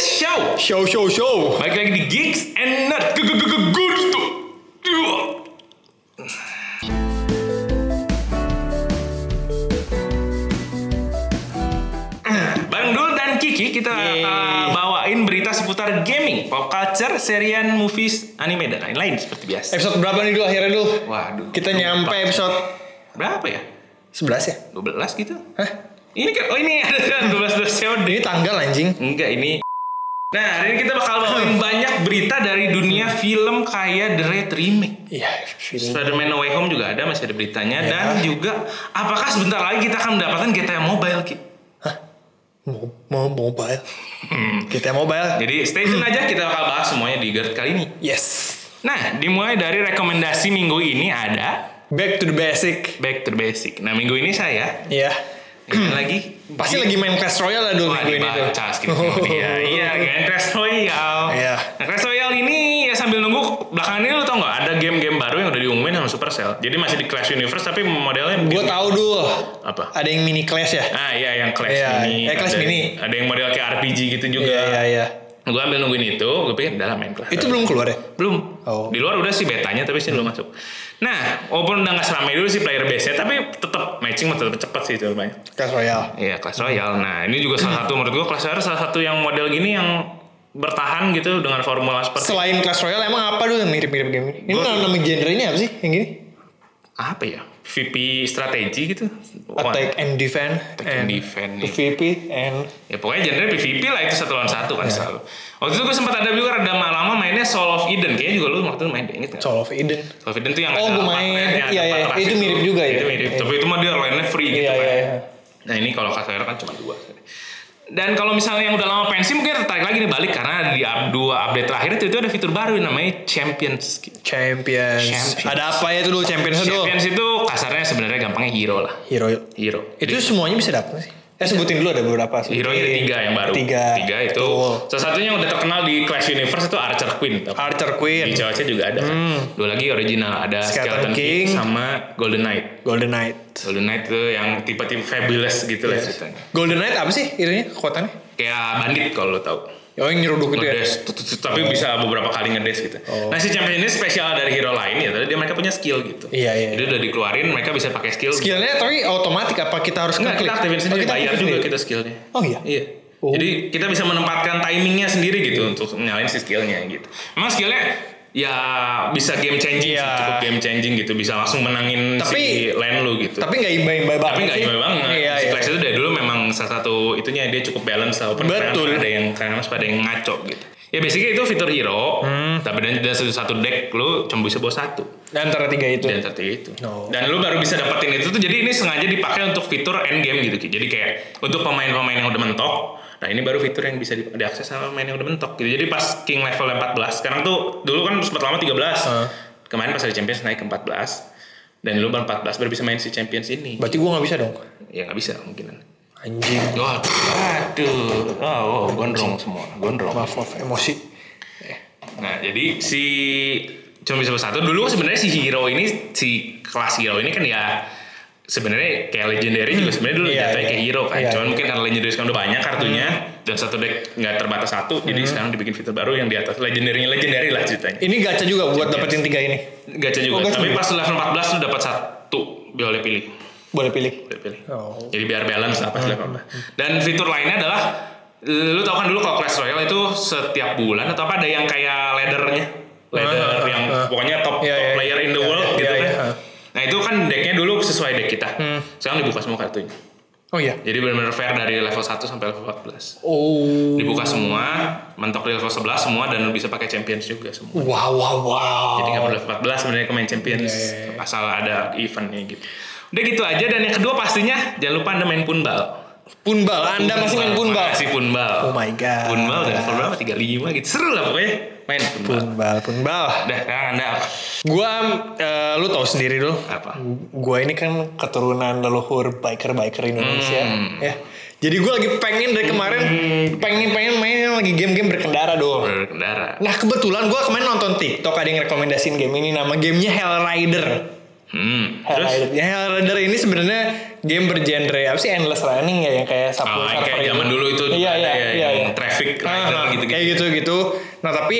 show. Show show show. Balik lagi di Geeks and Nerd. Good tuh. Bareng Dul dan Kiki kita Yeay. uh, bawain berita seputar gaming, pop culture, serian, movies, anime dan lain-lain seperti biasa. Episode berapa nih dulu akhirnya dulu? Waduh. Kita lupa. nyampe episode berapa ya? 11 ya? 12 gitu. Hah? Ini kan oh ini ada 12 episode. Ini tanggal anjing. Enggak ini. Nah, hari ini kita bakal bawain banyak berita dari dunia film kayak The Red Remake. Iya, film. Spider-Man No Way Home juga ada, masih ada beritanya. Ya. Dan juga, apakah sebentar lagi kita akan mendapatkan GTA Mobile, Ki? Mau, mau mobile. Hmm. Kita mobile. Jadi stay tune aja, kita bakal bahas semuanya di GERD kali ini. Yes. Nah, dimulai dari rekomendasi minggu ini ada Back to the basic. Back to the Basic. Nah, minggu ini saya, Iya. ini lagi Pasti lagi main Clash Royale lah dulu minggu ini tuh. skrip dia. Iya, kan Clash Royale. Iya. Nah, Clash Royale ini ya sambil nunggu belakangan ini lu tau nggak ada game-game baru yang udah diumumin sama Supercell. Jadi masih di Clash Universe tapi modelnya Gue tahu dulu. apa? Ada yang mini Clash ya? Ah iya yang Clash Iya, mini. eh, Clash ada, mini. Ada yang model kayak RPG gitu juga. Iya, iya, iya. Gue ambil nungguin itu, gue pikir dalam main Clash. Itu belum keluar ya? belum. Oh. Di luar udah sih betanya tapi sih belum masuk. Nah, walaupun udah nggak seramai dulu sih player base-nya, tapi tetap matching tetap cepet sih coba. Clash Royale. Iya, Clash Royale. Nah, ini juga salah satu menurut gue Clash Royale salah satu yang model gini yang bertahan gitu dengan formula seperti Selain Clash Royale emang apa dulu yang mirip-mirip game ini? Ini Gua- nama, nama genre ini apa sih yang gini? apa ya? VP strategi gitu. Attack and defend Attack and defend, iya. PvP and Ya pokoknya genre PvP lah itu satu lawan satu kan selalu. Waktu itu gue sempat ada juga rada lama mainnya Soul of Eden. Kayaknya juga lu waktu itu main deh, inget gak? Soul of Eden. Soul of Eden tuh yang Oh, ada empat main. Iya, iya. Itu mirip juga ya? Itu mirip. Tapi itu mah dia lainnya free gitu Iya, kan. iya, iya. Nah ini kalau Royale kan cuma dua. Dan kalau misalnya yang udah lama pensi mungkin tertarik lagi nih balik karena di dua update terakhir itu, itu ada fitur baru yang namanya Champions. Champions. Champions. Ada apa ya tuh dulu Champions dulu? Champions itu kasarnya sebenarnya gampangnya hero lah. Hero. Hero. Itu semuanya bisa dapat sih? Eh sebutin dulu ada beberapa. Hero nya ada tiga yang baru. Tiga. Tiga itu. Betul. Salah satunya yang udah terkenal di Clash Universe itu Archer Queen. Archer Di Queen, cewek juga ada. kan. Dua lagi original ada Skeleton Skeleton, King. King. sama Golden Knight. Golden Knight. Golden Knight itu yang tipe-tipe fabulous gitu lah ceritanya. Golden Knight apa sih itunya kekuatannya? Kayak bandit kalau lo tau. Oh yang nyeruduk itu ya? Tapi bisa beberapa kali ngedes gitu. Nah si champion ini spesial dari hero lain ya, tadi dia mereka punya skill gitu. Iya, iya. Jadi udah dikeluarin, mereka bisa pakai skill. Skillnya tapi otomatis apa kita harus Enggak, kita aktifin Oh, sendiri, kita bayar juga kita skillnya. Oh iya? Iya. Oh. Jadi kita bisa menempatkan timingnya sendiri gitu untuk nyalain si skillnya gitu. Memang skillnya ya bisa game changing, Iya. sih, cukup game changing gitu, bisa langsung menangin Tapi- si lane lu gitu. Tapi nggak imba-imba banget tapi nggak sih. imba banget. Iya, si iya. Itu dari dulu memang salah satu itunya dia cukup balance lah. open Betul. Ada yang kadang ada yang ngaco gitu. Ya basically itu fitur hero, Hmm. tapi dan dan satu satu deck lu cuma bisa bawa satu Di antara tiga itu. dan satu itu. Oh. Dan lu baru bisa dapetin itu tuh jadi ini sengaja dipakai untuk fitur end game gitu. Jadi kayak untuk pemain-pemain yang udah mentok, nah ini baru fitur yang bisa di- diakses sama pemain yang udah mentok gitu. Jadi pas King level 14, sekarang tuh dulu kan sempat lama 13. Heeh. Kemarin pas ada Champions naik ke 14. Dan lu baru 14 baru bisa main si Champions ini. Berarti gua nggak bisa dong. Ya nggak bisa mungkin. Anjing. Wah, aduh, oh, oh, gondrong semua, gondrong. Maaf, maaf emosi. Nah, jadi si cuma bisa satu dulu sebenarnya si hero ini si kelas hero ini kan ya sebenarnya kayak legendary juga sebenarnya dulu Iya, jatuhnya iya. kayak hero kan. Iya, Cuman iya. mungkin karena legendary sekarang udah banyak kartunya dan satu deck nggak terbatas satu, jadi sekarang dibikin fitur baru yang di atas legendary legendary lah ceritanya. Ini gacha juga buat dapetin tiga ini. Gacha juga, Oh, gacha tapi juga. pas level 14 lu dapat satu boleh pilih. Boleh pilih. Boleh pilih. Oh. Jadi biar balance pas level 14. Dan fitur lainnya adalah lu tau kan dulu kalau Clash Royale itu setiap bulan atau apa ada yang kayak laddernya ladder Ah, ah, yang ah. pokoknya top, Iya, top iya, player in the iya, world iya, gitu iya, kan. Hmm. Nah itu kan decknya dulu sesuai deck kita. Sekarang dibuka semua kartunya. Oh iya. Jadi benar-benar fair dari level 1 sampai level 14. Oh. Dibuka semua, mentok di level 11 semua dan lu bisa pakai champions juga semua. Wow, wow, wow. Jadi nggak perlu level 14 sebenarnya ke main champions Iya, iya, iya. asal ada eventnya gitu. Udah gitu aja dan yang kedua pastinya jangan lupa anda main punbal. Punbal, Anda masih main punbal. Masih punbal. Oh my God. Punbal udah level berapa? 35 gitu. Seru lah pokoknya main punbal. Punbal, punbal. Udah sekarang anda apa? Gua, eh, lu tahu sendiri dulu. Apa? Gua ini kan keturunan leluhur biker-biker Indonesia, Hmm. ya. Jadi gua lagi pengen dari kemarin, pengen-pengen main lagi game-game berkendara dong. Berkendara. Nah kebetulan gua kemarin nonton TikTok ada yang rekomendasiin game ini nama gamenya Hell Rider. Hmm. Terus Hellrider. Ya, Hellrider ini sebenarnya game bergenre apa sih endless running ya yang kayak Oh, Subway yang kayak Surfer zaman gitu. dulu itu Iya ada iya ya, iya. yang iya. traffic rider Ah, gitu-gitu. Kayak gitu-gitu. Nah, tapi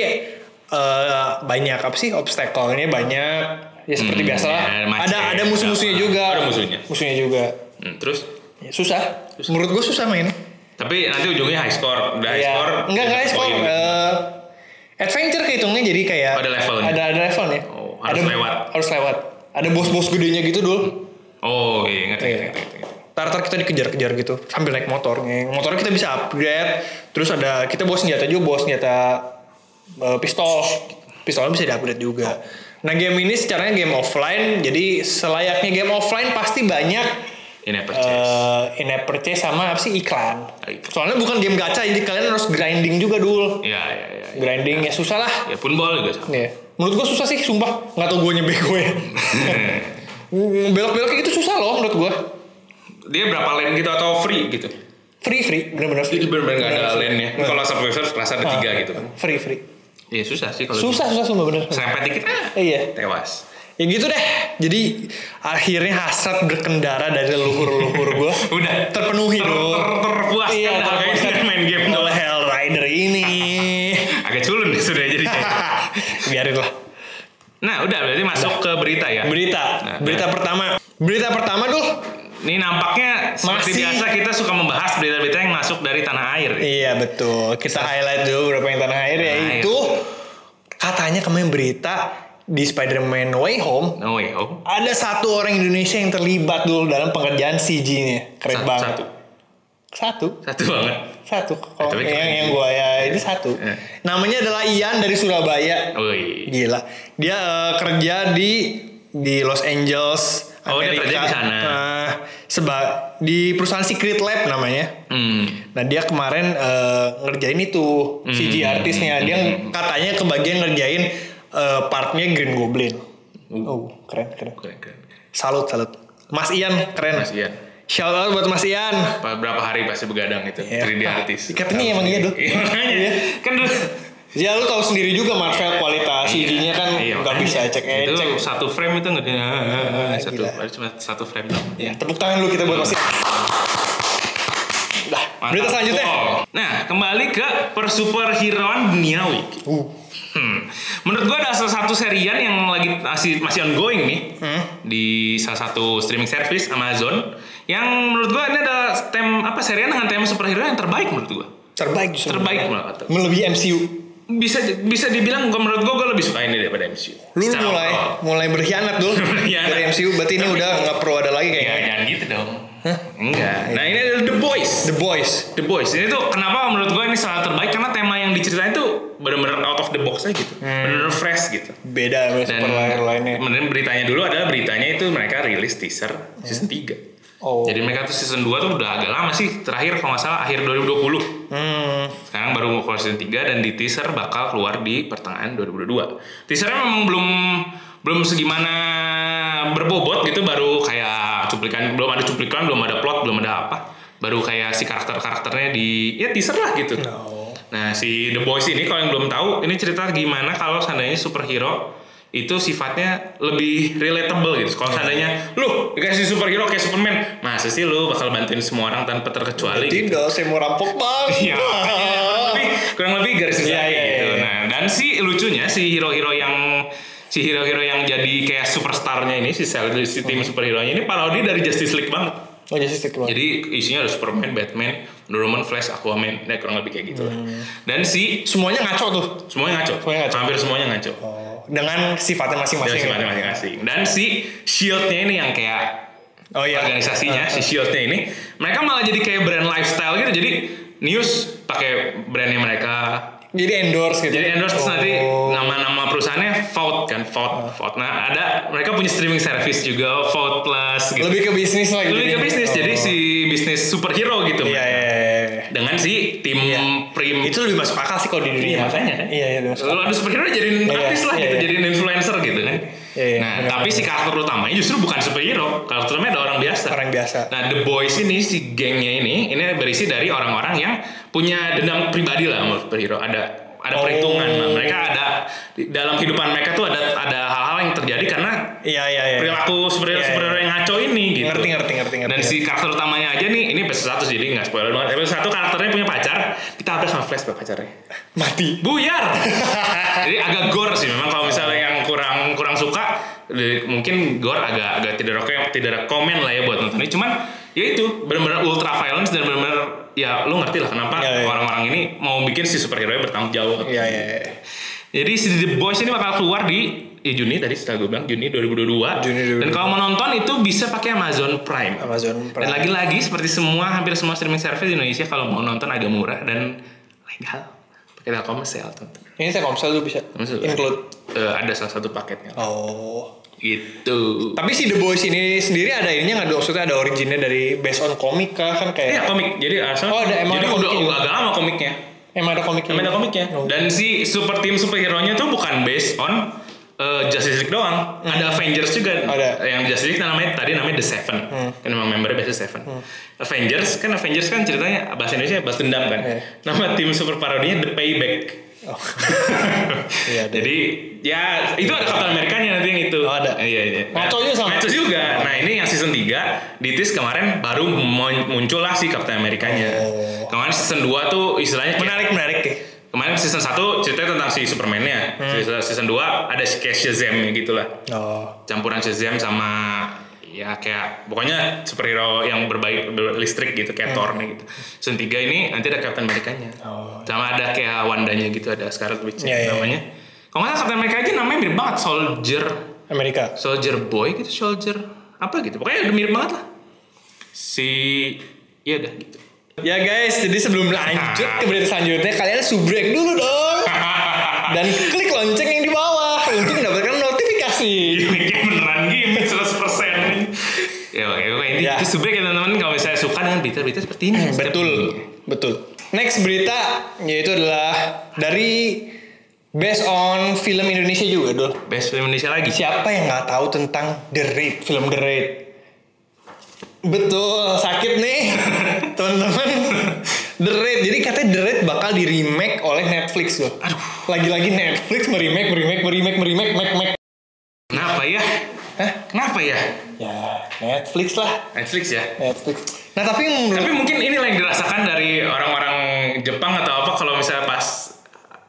eh, banyak apa sih obstacle-nya banyak ya seperti Hmm, biasa lah. ya, ada ada musuh-musuhnya apa. juga. Ada musuhnya. Musuhnya juga. Hmm, terus Ya, susah. Menurut gue susah main. tapi nanti ujungnya high score. Udah high Iya. score. Enggak enggak dapat score. Eh, adventure kehitungnya jadi kayak Oh, ada levelnya. Ada ada levelnya. Oh, harus Ada- lewat. Harus lewat. Ada bos-bos gedenya gitu dulu. Oh, iya ngerti, Iya. ngerti, ngerti, ngerti. Tar-tar kita dikejar-kejar gitu sambil naik motor. Motornya kita bisa upgrade. Terus ada kita bawa senjata juga, bawa senjata eh, pistol. Pistolnya bisa di-upgrade juga. Nah game ini secaranya game offline, jadi selayaknya game offline pasti banyak Ini apa chess? eh in-app purchase sama apa sih iklan. Iklan. Soalnya bukan game gacha, jadi kalian harus grinding juga dulu. Iya, iya, iya. Ya. Grinding ya susah lah. ya pun bol juga sama. Iya. Menurut gua susah sih, sumpah. Nggak tau gue bego ya. Belok-belok itu susah loh menurut gua. Dia berapa lane gitu atau free gitu? Free, free. Bener-bener free. Benar-benar nggak ada lane-nya. free. Kalau Subway Surfers kelas ada tiga gitu kan. Free, free. Iya susah sih kalau Susah, susah sumpah bener. Serempet dikit ah, Iya. tewas. Ya gitu deh. Jadi akhirnya hasrat berkendara dari leluhur-leluhur gua Udah terpenuhi ter, dong. ter, terpuaskan Iya, terpuaskan. main game Oleh Biarin lah. nah udah berarti masuk ke berita ya. Berita. Nah, Berita pertama. Berita pertama dul. Ini nampaknya seperti Masih- biasa kita suka membahas berita-berita yang masuk dari tanah air. Iya betul. Kita highlight dulu beberapa yang tanah air Tanah yaitu katanya kemarin berita di Spider-Man No Way Home No way home. ada satu orang Indonesia yang terlibat dulu dalam pengerjaan CG-nya. Keren Satu, banget. Satu. Satu. Satu banget. Satu. Kalau yang, yang sih. gua ya ini satu. Eh. Namanya adalah Ian dari Surabaya. Wih. Gila. Dia eh, kerja di di Los Angeles. Oh, dia Amerika. kerja di sana. Eh, seba di perusahaan Secret Lab namanya. Hmm. Nah dia kemarin eh, ngerjain itu CG Hmm. artisnya. Dia katanya kebagian ngerjain eh, partnya Green Goblin. Oh keren keren. Keren, keren. Salut salut. Mas Ian keren. Mas Ian. Shout out buat Mas Ian. Pa- Berapa hari pasti begadang itu Iya. 3D artis. Katanya emang iya, Dul. Iya, makanya. Kan dulu Ya lu tahu sendiri juga Marvel kualitas CG-nya kan Iya, nggak makanya. bisa cek Itu cek. satu frame itu nggak di satu gila. cuma satu frame doang. Ya tepuk tangan lu kita buat Mas Ian. Dah, Mantap. berita selanjutnya. Oh. Nah, kembali ke persuperheroan duniawi. Uh, Hmm. Menurut gua ada salah satu serian yang lagi masih masih ongoing nih Hmm. di salah satu streaming service Amazon yang menurut gua ini ada tem apa serian dengan tema superhero yang terbaik menurut gua. terbaik justru. Terbaik malah kata. Melebihi MCU. Bisa bisa dibilang gua menurut gua gua lebih suka ini daripada MCU. Lu Secara mulai overall. mulai berkhianat dulu dari MCU. Berarti ini udah nggak perlu ada lagi Ya, kayaknya. jangan gitu dong. Enggak. Nah, ini adalah The Boys. The Boys. The Boys ini tuh kenapa menurut gue ini salah terbaik karena tema yang diceritain tuh benar-benar out of the box aja gitu, benar-benar fresh gitu. Beda sama superhero lainnya. kemudian beritanya dulu adalah beritanya itu mereka rilis teaser season 3. Oh. Jadi mereka tuh season 2 tuh udah agak lama sih, terakhir kalau nggak salah akhir 2020. Hmm. Sekarang baru keluar season 3 dan di teaser bakal keluar di pertengahan 2022. Teasernya memang belum belum segimana berbobot gitu baru kayak cuplikan belum ada cuplikan belum ada plot belum ada apa baru kayak si karakter-karakternya di ya teaser lah gitu No. nah si The Boys ini kalau yang belum tahu ini cerita gimana kalau seandainya superhero itu sifatnya lebih relatable gitu kalau seandainya lu dikasih superhero kayak Superman masa sih lu bakal bantuin semua orang tanpa terkecuali gitu Tidak, saya mau rampok bang. Iya, makanya kurang lebih, kurang lebih garis besar Iya, kayak iya, gitu. iya. Nah, dan si lucunya si hero-hero yang si hero-hero yang jadi kayak superstarnya ini si sel si tim superhero-nya ini parodi dari Justice League banget. Oh, Justice League Jadi isinya ada Superman, Batman, Wonder Woman, Flash, Aquaman, nah kurang lebih kayak gitu lah. Hmm. Dan si Semuanya ngaco tuh. semuanya ngaco, Semuanya ngaco. hampir semuanya ngaco. Oh, dengan sifatnya masing-masing. sifatnya masing-masing. Dan si Shield-nya ini yang kayak Oh iya. organisasinya si Shield-nya ini mereka malah jadi kayak brand lifestyle gitu jadi news pakai brandnya mereka Jadi endorse gitu. jadi endorse terus nanti Oh. nama-nama perusahaannya Vault kan Vault Vault nah ada mereka punya streaming service juga Vault Plus gitu Lebih ke bisnis lah gitu. lebih ke bisnis jadi si bisnis superhero gitu Iya, iya, iya. Dengan si tim prim Itu lebih masuk akal sih kalau di dunia. Iya, makanya kan. Iya, iya, Lalu ada superhero jadiin Iya, artis lah iya, gitu, iya. jadiin influencer gitu kan. Iya, iya, nah, benar, tapi si karakter utamanya justru bukan superhero, karakter utamanya ada orang biasa. Orang biasa. Nah, The Boys ini si gengnya ini ini berisi dari orang-orang yang punya dendam pribadi lah sama superhero. Ada ada Oh. perhitungan. Bang. Mereka ada dalam kehidupan mereka tuh ada ada hal-hal yang terjadi karena Iya iya iya. perilaku superhero Iya, iya. superhero yang ngaco ini gitu. Ngerti ngerti ngerti ngerti. Dan si karakter utamanya aja nih, ini episode satu jadi nggak spoiler banget. Episode satu karakternya punya pacar, ditabrak sama flashback pacarnya. mati. Buyar. jadi agak gore sih memang kalau misalnya yang kurang kurang suka, mungkin gore agak agak tidak tidak rekomen lah ya buat nonton ini. Cuman ya itu benar-benar ultra violence dan benar-benar ya lu ngerti lah kenapa Iya, iya. orang-orang ini mau bikin si superhero bertanggung jawab. Iya iya. iya. Jadi si The Boys ini bakal keluar di ya Juni tadi setelah gue bilang Juni 2022. Juni 2022. Dan kalau mau nonton itu bisa pakai Amazon Prime. Amazon Prime. Dan lagi-lagi seperti semua hampir semua streaming service di Indonesia kalau mau nonton agak murah dan legal. Pakai Telkomsel tonton. Ini saya komsel tuh bisa Telkomsel. include. Eh, ada salah satu paketnya. Oh. Gitu. Tapi si The Boys ini sendiri ada ininya nggak? Maksudnya ada originnya dari based on komik kah? Kan Iya kayak. komik. Jadi asal. Oh, ada- emang jadi ada udah, udah agak lama komiknya. Emang ada komiknya. Emang ada komiknya. Oh. Dan si super team superhero-nya tuh bukan based on uh, Justice League doang. Ada Avengers juga. Hmm. Ada. Hmm. Yang Justice League namanya tadi namanya The Seven. Kan memang membernya biasa Seven. Avengers kan Avengers kan ceritanya bahasa Indonesia bahasa dendam kan. Iya. Nama tim super parodinya The Payback. Oh. Iya, ada. Jadi ya itu ada Captain Amerikanya nanti yang itu. Oh, ada. Iya iya. Ngaco juga sama. Ngaco juga. Nah ini yang season 3 di TIS kemarin baru muncul lah si Captain Amerikanya. Oh. Kemarin season 2 tuh istilahnya kayak- menarik menarik deh. Kemarin season 1 ceritanya tentang si Superman-nya. Hmm. Season, season 2 ada si Shazam gitu lah. Oh. Campuran Shazam sama ya kayak pokoknya superhero yang berbaik berlistrik gitu kayak Thor nih gitu. Season 3 ini nanti ada Captain Amerikanya. Hmm. Oh. Sama ada kayak Wandanya gitu ada Scarlet Witch Iya, iya. namanya. Kalau nggak salah Captain America aja namanya mirip banget Soldier Amerika. Soldier Boy gitu Soldier apa gitu. Pokoknya udah mirip banget lah. Si ya udah gitu. Ya guys, jadi sebelum lanjut ke berita selanjutnya, kalian subrek dulu dong. Dan klik lonceng yang di bawah untuk mendapatkan notifikasi. Ini kayak beneran gimmick 100% Ya oke, oke ini Ya. itu sebenarnya ya teman-teman kalau misalnya suka dengan berita-berita seperti ini. Betul, betul. Next berita yaitu adalah dari based on film Indonesia juga, Dul. Best film Indonesia lagi. Siapa yang nggak tahu tentang The Raid, film The Raid? Betul, sakit nih, teman-teman. The Raid, jadi katanya The Raid bakal di remake oleh Netflix loh. Aduh. Lagi-lagi Netflix meremake, meremake, meremake, meremake, make, make. Kenapa ya? Hah? Kenapa ya? Ya, Netflix lah, Netflix ya. Netflix. Nah tapi Tapi mungkin inilah yang dirasakan dari orang-orang Jepang atau apa kalau misalnya pas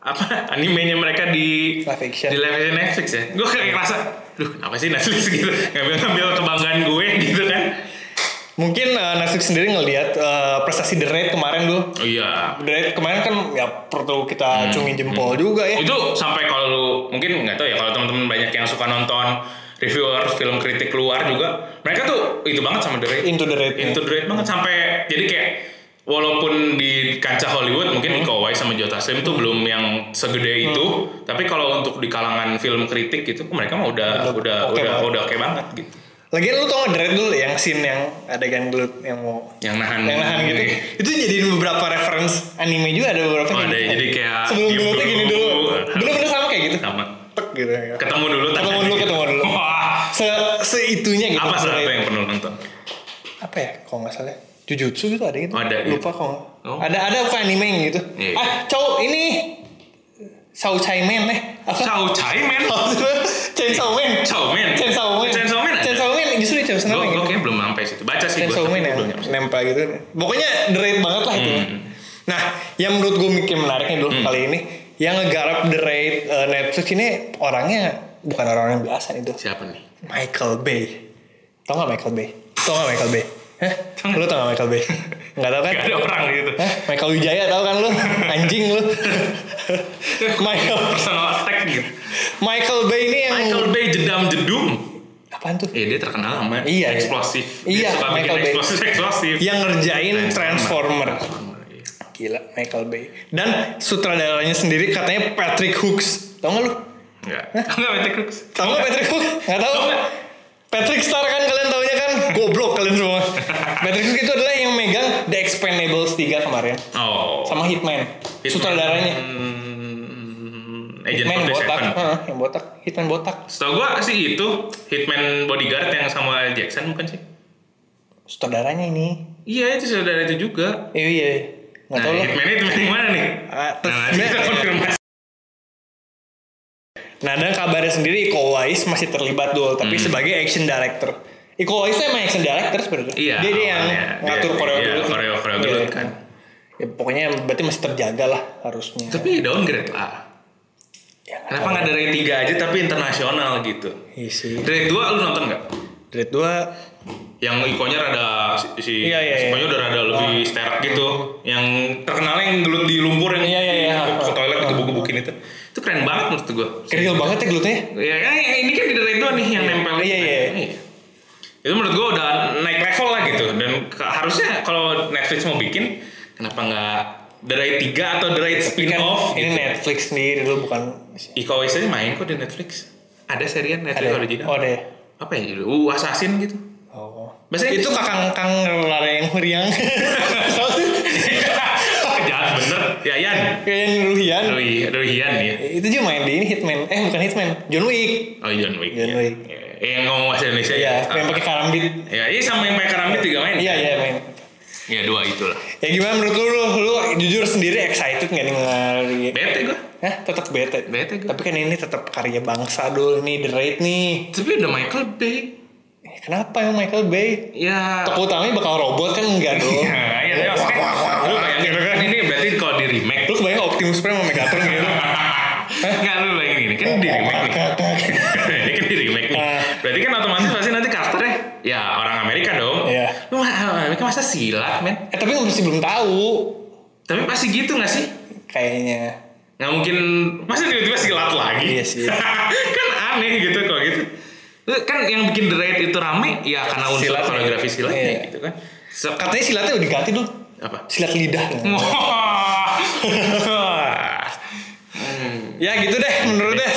apa animenya mereka di Live action. di live action Netflix ya. Gue kayak ngerasa, duh kenapa sih Netflix gitu ngambil-ngambil kebanggaan gue gitu kan? mungkin uh, Netflix sendiri ngelihat uh, prestasi The Raid kemarin dulu. Oh iya. The Raid kemarin kan ya perlu kita Hmm. cungin jempol juga ya. itu sampai kalau lu mungkin nggak tahu ya kalau teman-teman banyak yang suka nonton reviewer film kritik luar juga mereka tuh itu banget sama The Raid Into the Raid. Into the Raid banget sampai jadi kayak walaupun di kancah Hollywood mungkin Hmm. Iko Uwais sama Joe Taslim tuh belum yang segede itu tapi kalau untuk di kalangan film kritik gitu mereka mah udah Udah udah oke udah banget. udah oke banget gitu Lagian lu tau gak The Raid dulu yang scene yang adegan gelut yang mau yang nahan yang nahan gitu. Itu jadi beberapa reference anime juga ada beberapa Oh, ada gitu. ya, jadi kayak sebelum gelutnya gini dulu. dulu. Bener-bener sama kayak gitu. sama Tek gitu ya. ketemu dulu Ketemu dulu, gitu. ketemu dulu. Seitunya gitu. apa Raid. apa yang pernah nonton Apa ya? Kalau nggak salah. Jujutsu gitu ada gitu. Oh, ada, Lupa kok. nggak. Oh. Ada ada bukan anime gitu. Iya. Ah, cowok ini Sao Chai Man eh. Apa? Chow Chai Man Chainsaw Man. Chow Man Chainsaw Man. Chainsaw Man ada? Chainsaw Man justru di Chainsaw Man. gue kayaknya belum sampai situ. Baca sih. Chainsaw Man nyampe. nempel gitu. Pokoknya raid banget lah itu. Hmm. Nah, yang menurut gue mikir menariknya dulu kali ini, yang ngegarap the raid eh, Netflix ini orangnya bukan orang yang biasa itu. Siapa nih? Michael Bay. Tau gak Michael Bay? Tau gak Michael Bay? Hah? Lu tau gak Michael Bay? Gak tau kan? Gak ada orang gitu. Hah? Michael Wijaya tau kan lu? Anjing lu. Michael Personal attack gitu. Michael Bay ini yang Michael Bay jedam jedum. apaan tuh? Eh dia terkenal sama Iya, iya. eksplosif. Iya, dia suka Michael Bay. eksplosif eksplosif. Yang ngerjain Transformer. iya. Gila, Michael Bay. Dan sutradaranya sendiri katanya Patrick Hooks. Tau gak lu? Enggak. Enggak Patrick Crooks. Tau gak Patrick Hooks? Gak tau? Patrick Star kan kalian taunya kan? Goblok kalian semua. Patrick Hooks itu adalah yang megang The Expendables 3 kemarin. Oh. Sama Hitman. Hitman. Sutradaranya. Hmm, Agent Hitman botak. 47. Heeh, yang botak. Hitman botak. Setahu gua sih itu Hitman Bodyguard yang sama Jackson bukan sih? Sutradaranya ini. Iya itu saudara itu juga. Eh, iya. Gak Nah, lah. Hitman itu mana nih? Ah, terus Nah, kita konfirmasi. Nah dan kabarnya sendiri Iko Uwais masih terlibat dulu, tapi sebagai action director. Iko Uwais tuh emang action director sebenarnya. Iya, Dia dia yang ngatur koreo iya, dulu. koreo- koreo dulu iya. kan. Ya, pokoknya berarti masih terjaga lah harusnya. Tapi downgrade lah. Ya, nggak Kenapa nggak dari tiga aja tapi internasional gitu? Iya sih. Dari dua lu nonton nggak? Dread 2 Yang ikonya rada si, Iya, iya, iya. ikonya udah rada lebih sterak gitu. Yang terkenalnya yang gelut di lumpur yang Iya, iya, iya. ke toilet gebuk-gebukin itu. Itu keren banget menurut gua. keril banget ya glutnya. Ya kan ini kan di dari dua nih yang nempel. Iya, iya. Itu menurut gua udah naik level lah gitu. Dan harusnya kalau Netflix mau bikin, kenapa nggak dari tiga atau dari spin Kan off? ini gitu. Netflix sendiri dulu bukan Iko Uwais aja main kok di Netflix. Ada serian Netflix ada. original. Oh, ada. ya? Apa ya judul? Uh, Assassin gitu. Oh. Bahasa itu Inggris. kakang kang lari yang meriang. Yayan. Kayak yang Ruhian. Rui, Ruhian ya. Itu juga main di ini Hitman. Eh bukan Hitman, John Wick. Oh John Wick. John ya. Wick. Ya, Yang ngomong bahasa Indonesia Iya, ya. yang pakai karambit. Ya, iya sama yang pakai karambit juga main. Iya, iya main. Ya dua itulah. Ya gimana menurut lu, lu, lu jujur sendiri excited gak nih ngari? Bete gua. Hah, tetap bete. Bete gua. Tapi kan ini tetap karya bangsa dulu nih, The Raid nih. Tapi udah Michael Bay. Eh, Kenapa yang Michael Bay? Ya. Tokoh utamanya bakal robot kan enggak dong? Ya, ya, ya, maksudnya, lu bayangin kan ini berarti kalau di remake Lu kebayang Optimus Prime sama Megatron gitu? Enggak lu bayangin ini kan di remake nih. ini kan di remake nih. Ah. Berarti kan otomatis pasti nanti karakternya ya orang Amerika dong. Iya. Lu mah Amerika masa silat, men? Eh tapi masih belum tahu Tapi pasti gitu gak sih? kayaknya. Nggak mungkin masa tiba-tiba silat lagi. Iya sih. kan aneh gitu kok gitu. Kan yang bikin The Raid itu rame ya karena unsur Silatnya. koreografi silatnya Iya. gitu kan. Se- Katanya silatnya udah diganti dulu. apa? Silat lidah. Wah. ya gitu deh menurut deh.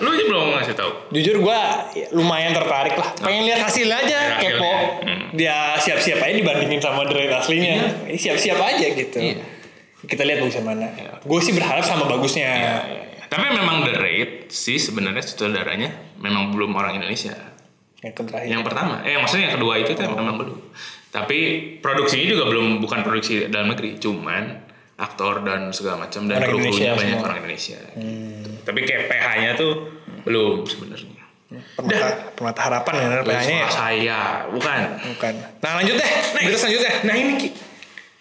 Lu aja belum ngasih tahu. Jujur gua ya, lumayan tertarik lah. Pengen lihat hasilnya aja, hasilnya. kepo. Hmm. Dia siap-siap aja dibandingin sama Raid aslinya. Eh, Siap-siap aja gitu. Iya. Kita lihat bagusnya mana. Gue sih berharap sama bagusnya. Ya, ya, ya. Tapi memang The Raid sih sebenarnya sutradaranya memang belum orang Indonesia. Yang terakhir. Yang pertama, eh maksudnya yang kedua itu tuh memang belum. Tapi produksinya juga belum bukan produksi dalam negeri, cuman aktor dan segala macam dan kru banyak semua. orang Indonesia. gitu. Tapi kayak PH-nya tuh belum sebenarnya. Permata, permata harapan ya PH-nya ya. Saya, bukan. Bukan. Nah lanjut deh. Berita selanjutnya. Nah ini, Ki.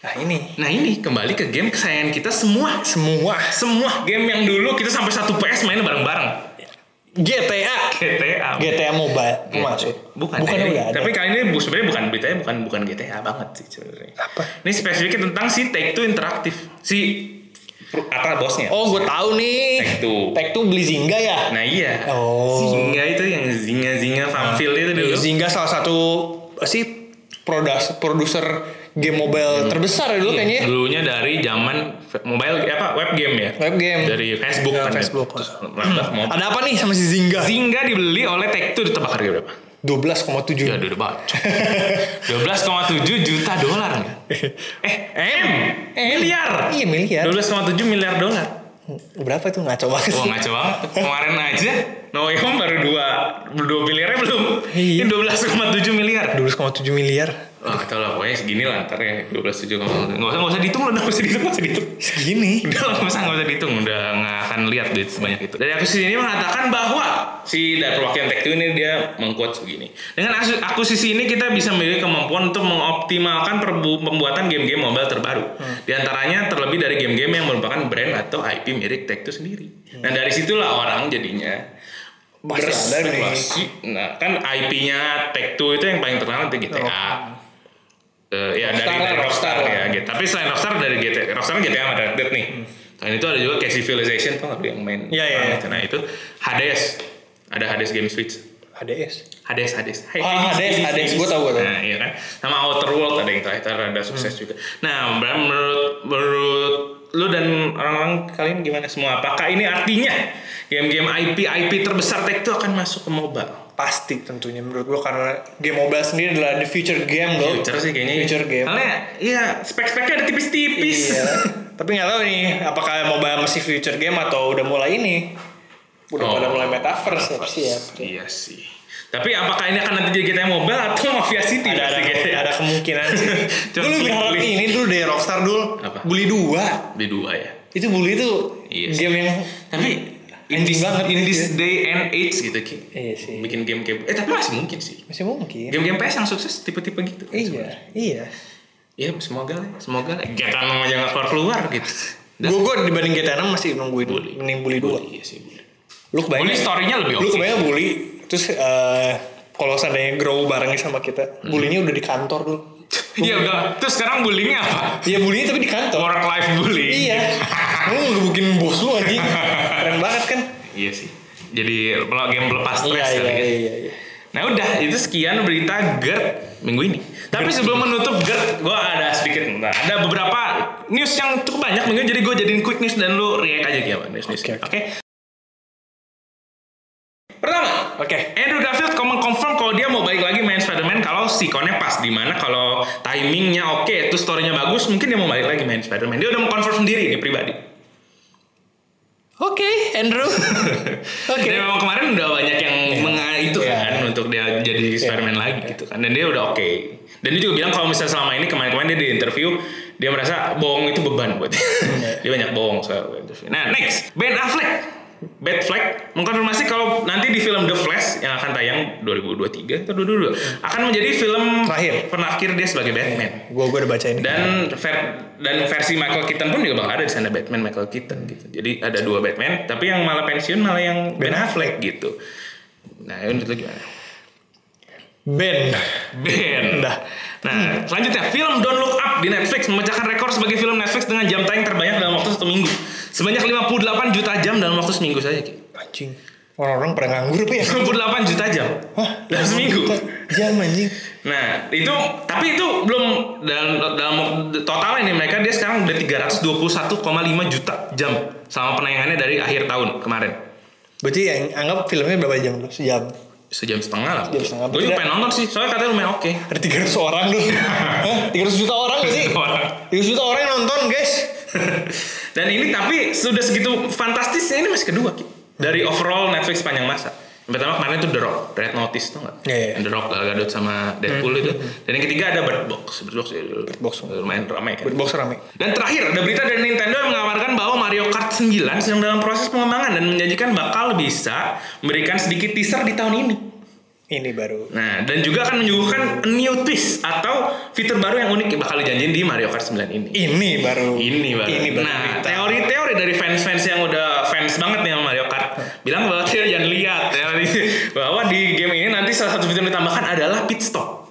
Nah ini. nah ini kembali ke game kesayangan kita semua. Semua. Semua game yang dulu kita sampai satu PS main bareng-bareng. GTA. GTA. GTA Mobile. Gitu. Maksud. Bukan, Bukan udah ada. Tapi kali ini bu- sebenarnya bukan beritanya bukan bukan GTA banget sih sebenarnya. Apa? Ini spesifiknya tentang si Take Two Interaktif. Si apa bosnya? Oh gue tahu nih. Take Two. Take Two beli Zynga ya. Nah iya. Oh. Zynga itu yang Zynga Zynga Farmville itu dulu. Zynga salah satu sih produs produser game mobile terbesar ya dulu kayaknya. ya. Dulunya dari zaman mobile apa web game ya. Web game. Dari Facebook Ya, kan. Facebook. Terus merambah mau. Ada apa nih sama si Zynga? Zynga dibeli oleh Take Two ditebak harga berapa? 12,7 Ya udah baca. 12,7 juta dolar? Eh, M, miliar. Iya miliar. 12,7 miliar dolar. Berapa tuh ngaco banget Wah ngaco banget. Kemarin aja No Way Home baru 2 2 miliarnya belum. Iya. Ini 12,7 miliar. 12,7 miliar. Wah, tau lah pokoknya segini lah ntar ya 12,7 Nggak usah, nggak usah dihitung lah, nggak usah dihitung, nggak usah dihitung. Segini. Udah nggak usah, nggak usah dihitung. Udah nggak akan lihat duit sebanyak itu. Dari akuisisi ini mengatakan bahwa si dari perwakilan Two ini dia mengquote begini. Dengan akuisisi ini kita bisa memiliki kemampuan untuk mengoptimalkan pembuatan game-game mobile terbaru. Di antaranya terlebih dari game-game yang merupakan brand atau IP milik Take Two sendiri. Nah dari situlah orang jadinya Pasti ada nih. berspekulasi. Nah kan IP-nya Take Two itu yang paling terkenal itu GTA. Eh, ya Rockstar dari, Rockstar, Rockstar ya gitu. Tapi selain Rockstar dari GTA, Rockstar kan GTA sama Red Dead nih. Selain itu ada juga kayak Civilization tuh nggak yang main. Iya, iya, iya. Itu. Nah itu Hades. Ada Hades Game Switch. HDS. Hades, Hades. Hai, Ah, Hades, Hades. Gua tahu, gua tahu. Nah, iya kan. Sama Outer World ada yang terakhir ada sukses juga. Nah, menurut menurut lu dan orang-orang kalian gimana semua? Apakah ini artinya game-game IP IP terbesar Take Two akan masuk ke mobile? Pasti tentunya menurut gua karena game mobile sendiri adalah the future game loh. Future sih kayaknya. Future game. Karena ya spek-speknya ada tipis-tipis. Iya. Tapi nggak tahu nih apakah mobile masih future game atau udah mulai ini. Udah Oh. pada mulai metaverse siap. Iya sih. Tapi apakah ini akan nanti jadi GTA Mobile atau Mafia City? Ada ada, Pasti GTA? ada kemungkinan sih. Coba dulu lebih klik. ini dulu dari Rockstar dulu. Apa? Bully 2. Di dua ya. Itu Bully itu Iya sih. game yang Tapi in this, banget in this dia. day and age gitu Ki. Iya sih. Bikin game kayak eh tapi masih mungkin sih. Masih mungkin. Game-game PS yang sukses tipe-tipe gitu. Iya, iya. Ya semoga lah, semoga lah. GTA 6 aja nggak keluar keluar gitu. Gue gue dibanding GTA 6 masih nungguin Bully. mending bully dua. Iya sih bully. Lu kebayang? Bully story-nya lebih Lu oke. kebayang bully terus eh kalau seandainya grow barengnya sama kita, Hmm. bullynya udah di kantor dulu. Iya udah. Terus sekarang bullyingnya apa? Iya bullynya tapi di kantor. Work life bullying. Iya. Lu ngebukin bos lu anjing. Keren banget kan? Iya sih. Jadi game pelepas Iya stres iya kali ya. iya iya. Nah udah, itu sekian berita GERD minggu ini. Tapi sebelum menutup GERD, gue ada sedikit, nah, ada beberapa news yang cukup banyak minggu jadi gue jadiin quick news dan lu react aja gimana news news. Oke. Oke, Pertama, Oke. Andrew Garfield mengkonfirm kalau dia mau balik lagi main Spider-Man kalau sikonnya pas di mana kalau timingnya oke, itu storynya bagus, mungkin dia mau balik lagi main Spider-Man. Dia udah mengkonfirm sendiri nih pribadi. Oke, Andrew. Oke. Dan memang kemarin udah banyak yang menga itu Iya. kan untuk dia jadi Spider-Man lagi gitu kan. Dan dia udah oke. Dan dia juga bilang kalau misalnya selama ini kemarin-kemarin dia di interview dia merasa bohong itu beban buat dia. dia banyak bohong soal interview. Nah next Ben Affleck Bad Flag mengkonfirmasi kalau nanti di film The Flash yang akan tayang 2023 atau 2022 akan menjadi film Terakhir. penakhir dia sebagai Batman. Gue gue udah baca ini. Dan ver- dan versi Michael Keaton pun juga bakal ada di sana Batman Michael Keaton gitu. Jadi ada dua Batman, tapi yang malah pensiun malah yang Ben Affleck gitu. Nah, ini itu gimana? Ben. Ben. Udah. Nah, selanjutnya film Don't Look Up di Netflix memecahkan rekor sebagai film Netflix dengan jam tayang terbanyak dalam waktu satu minggu. Sebanyak 58 juta jam dalam waktu seminggu saja. Ki. Anjing. Orang-orang pada nganggur apa ya? 58 juta jam Hah? dalam seminggu. Jam anjing. Nah, itu tapi itu belum dalam dalam total ini mereka dia sekarang udah 321,5 juta jam selama penayangannya dari akhir tahun kemarin. Berarti yang anggap filmnya berapa jam tuh? Sejam. Sejam setengah lah. Sejam setengah. Gue juga pengen nonton sih, soalnya katanya lumayan oke. Ada 300 orang tuh. Hah? 300 juta orang gak sih? Orang. 300 juta orang yang nonton guys. Dan ini tapi sudah segitu fantastisnya ini masih kedua Ki. dari overall Netflix panjang masa. Yang pertama kemarin itu The Rock, Red Notice tuh nggak? Iya, iya. The Rock Gal Gadot sama Deadpool itu. Dan yang ketiga ada Bird Box. Bird Box, Bird Box. lumayan ramai kan. Bird Box rame. Dan terakhir ada berita dari Nintendo yang mengabarkan bahwa Mario Kart 9 sedang dalam proses pengembangan dan menjanjikan bakal bisa memberikan sedikit teaser di tahun ini. Ini baru. Nah, dan juga akan menyuguhkan new twist atau fitur baru yang unik yang bakal dijanjiin di Mario Kart 9 ini. Ini baru. Ini baru. Ini baru. nah, teori-teori dari fans-fans yang udah fans banget nih sama Mario Kart bilang bahwa jangan lihat teori bahwa di game ini nanti salah satu fitur yang ditambahkan adalah pit stop.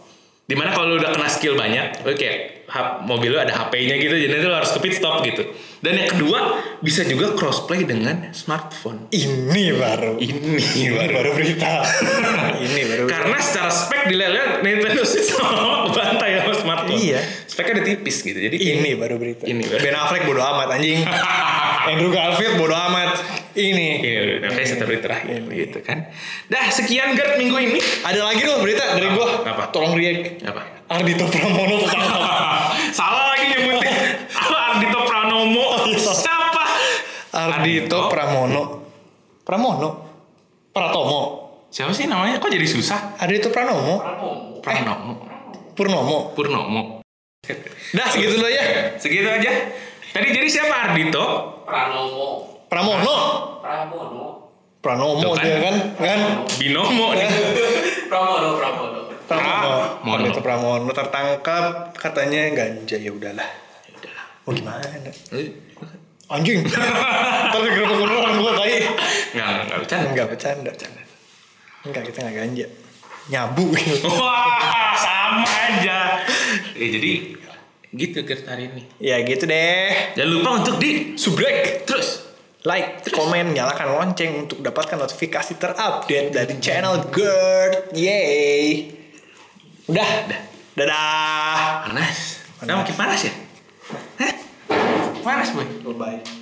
Di mana kalau lu udah kena skill banyak, lu kayak mobil lu ada HP-nya gitu, jadi nanti lu harus ke pit stop gitu. Dan yang kedua, bisa juga crossplay dengan smartphone. Ini baru. Ini Ini baru. baru berita. ini baru. berita. Karena secara spek dilihat Nintendo Switch sama bantai sama smartphone. Iya. Speknya udah tipis gitu. Jadi Ini baru berita. Ini baru. Ben Affleck bodo amat anjing. Andrew Garfield bodo amat. Ini. Ini udah kayak satu berita terakhir gitu kan. Dah sekian Gert minggu ini. Ada lagi dong berita dari gua. Apa? Tolong react. Apa? Ardito Pramono ketangkap. Salah lagi nyebutin. Apa Ardito Pranomo? Siapa? Ardito Pramono. Pramono. Pratomo. Siapa sih namanya? Kok jadi susah? Ardito Pranomo. Pranomo. Purnomo. Purnomo. Dah segitu dulu ya. Segitu aja. Tadi jadi siapa Ardito? Pranomo Pramono. Pramono Pranomo Tuh kan. dia kan. Kan. Binomo nih. Pramono Pramono Pramono. Pramono. Ardito Pramono tertangkap katanya ganja ya udahlah. Udahlah. Mau gimana? Anjing. Terus gerobak orang gua tai. Enggak, enggak, bercanda. Enggak bercanda. Enggak kita enggak ganja. Nyabu. Wah, sama aja. Eh, jadi gitu Gert hari ini. ya gitu deh. Jangan lupa untuk di Subrek. terus Like, komen, nyalakan lonceng untuk dapatkan notifikasi terupdate dari channel GERD. Yeay. Udah. Dadah. panas. Nah, makin panas ya? Hah? Panas, boy. Bye-bye.